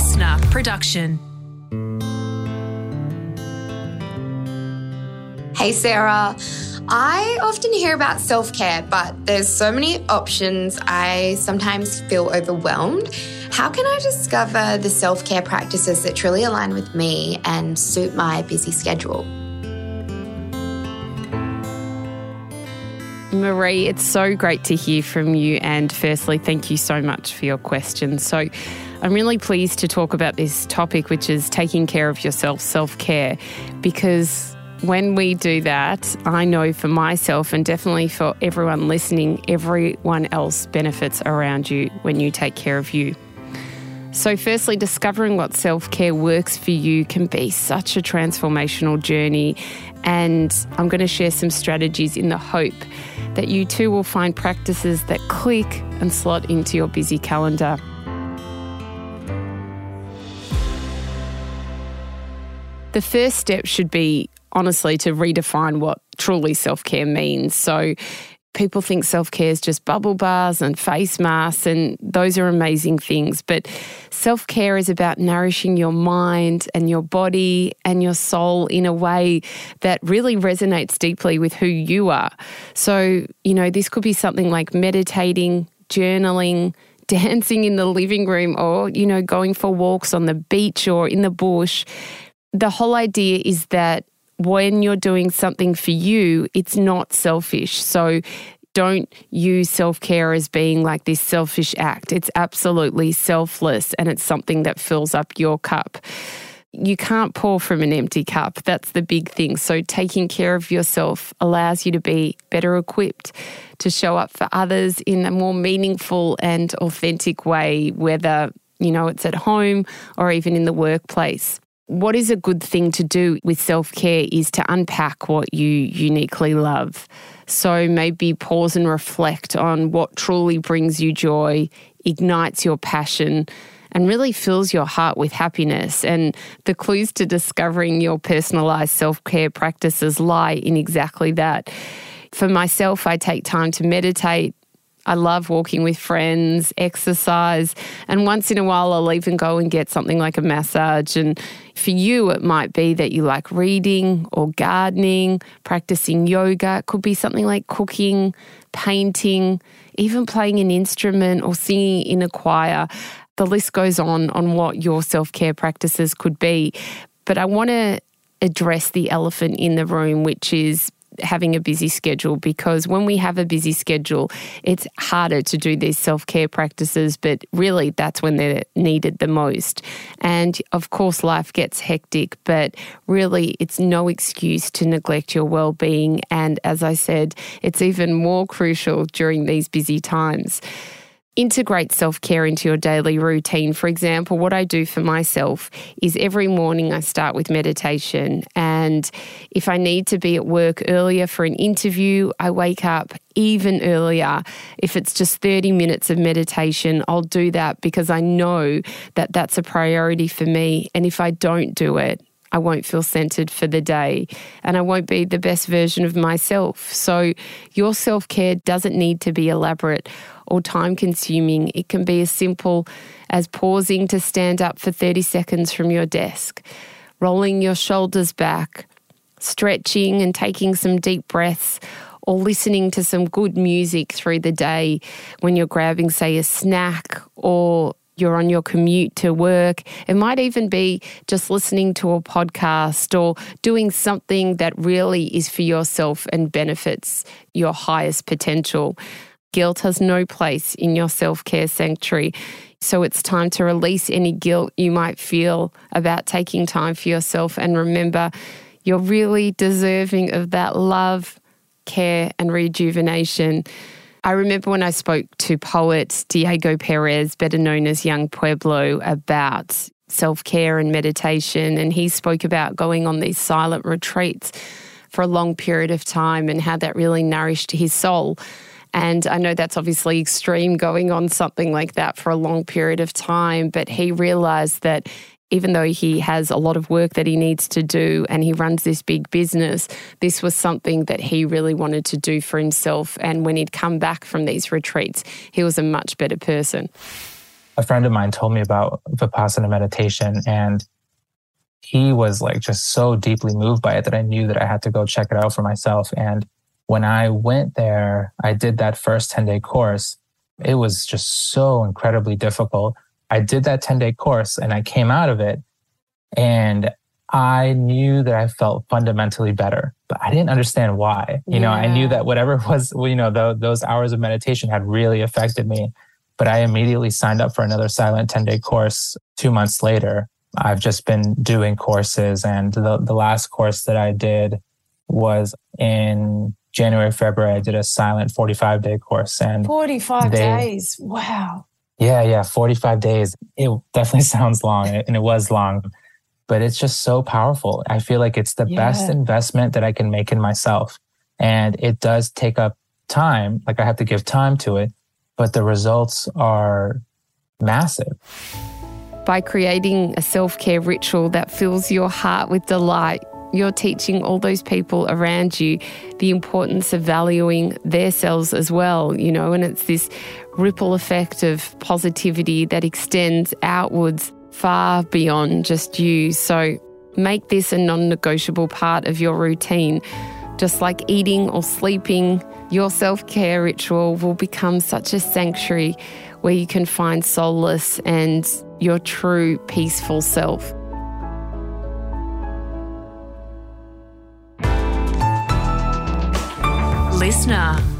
LiSTNR production. Hey, Sarah. I often hear about self care, but there's so many options, I sometimes feel overwhelmed. How can I discover the self care practices that truly align with me and suit my busy schedule? Marie, it's so great to hear from you. And firstly, thank you so much for your question. So, I'm really pleased to talk about this topic, which is taking care of yourself, self care, because when we do that, I know for myself and definitely for everyone listening, everyone else benefits around you when you take care of you. So, firstly, discovering what self care works for you can be such a transformational journey. And I'm going to share some strategies in the hope that you too will find practices that click and slot into your busy calendar. The first step should be honestly to redefine what truly self care means. So, people think self care is just bubble baths and face masks, and those are amazing things. But self care is about nourishing your mind and your body and your soul in a way that really resonates deeply with who you are. So, you know, this could be something like meditating, journaling, dancing in the living room, or, you know, going for walks on the beach or in the bush. The whole idea is that when you're doing something for you, it's not selfish. So don't use self care as being like this selfish act. It's absolutely selfless and it's something that fills up your cup. You can't pour from an empty cup. That's the big thing. So, taking care of yourself allows you to be better equipped to show up for others in a more meaningful and authentic way, whether, you know, it's at home or even in the workplace what is a good thing to do with self care is to unpack what you uniquely love. So maybe pause and reflect on what truly brings you joy, ignites your passion, and really fills your heart with happiness. And the clues to discovering your personalized self care practices lie in exactly that. For myself, I take time to meditate, I love walking with friends, exercise, and once in a while I'll even go and get something like a massage. And for you, it might be that you like reading or gardening, practicing yoga. It could be something like cooking, painting, even playing an instrument or singing in a choir. The list goes on on what your self care practices could be. But I want to address the elephant in the room, which is having a busy schedule because when we have a busy schedule, it's harder to do these self care practices, but really that's when they're needed the most. And of course, life gets hectic, but really it's no excuse to neglect your well being. And as I said, it's even more crucial during these busy times integrate self care into your daily routine. For example, what I do for myself is every morning I start with meditation. And if I need to be at work earlier for an interview, I wake up even earlier. If it's just 30 minutes of meditation, I'll do that because I know that that's a priority for me. And if I don't do it, I won't feel centered for the day and I won't be the best version of myself. So, your self care doesn't need to be elaborate or time consuming. It can be as simple as pausing to stand up for 30 seconds from your desk, rolling your shoulders back, stretching and taking some deep breaths, or listening to some good music through the day when you're grabbing, say, a snack or you're on your commute to work. It might even be just listening to a podcast or doing something that really is for yourself and benefits your highest potential. Guilt has no place in your self care sanctuary. So it's time to release any guilt you might feel about taking time for yourself. And remember, you're really deserving of that love, care, and rejuvenation. I remember when I spoke to poet Diego Perez, better known as Yung Pueblo, about self care and meditation. And he spoke about going on these silent retreats for a long period of time and how that really nourished his soul. And I know that's obviously extreme going on something like that for a long period of time, but he realized that even though he has a lot of work that he needs to do and he runs this big business, this was something that he really wanted to do for himself. And when he'd come back from these retreats, he was a much better person. a friend of mine told me about Vipassana meditation and he was like just so deeply moved by it that I knew that I had to go check it out for myself. And when I went there, I did that first 10 day course. It was just so incredibly difficult. I did that 10 day course and I came out of it and I knew that I felt fundamentally better, but I didn't understand why. You yeah. know, I knew that whatever was, you know, the, those hours of meditation had really affected me. But I immediately signed up for another silent 10 day course two months later. I've just been doing courses, and the, the last course that I did was in January, February. I did a silent 45 day course. And 45 they, days. Wow. Yeah, yeah, 45 days. It definitely sounds long, and it was long but it's just so powerful. I feel like it's the yeah. best investment that I can make in myself. And it does take up time, like I have to give time to it, but the results are massive. By creating a self care ritual that fills your heart with delight, you're teaching all those people around you the importance of valuing their selves as well, you know, and it's this ripple effect of positivity that extends outwards far beyond just you. So make this a non negotiable part of your routine. Just like eating or sleeping, your self care ritual will become such a sanctuary where you can find solace and your true peaceful self. LiSTNR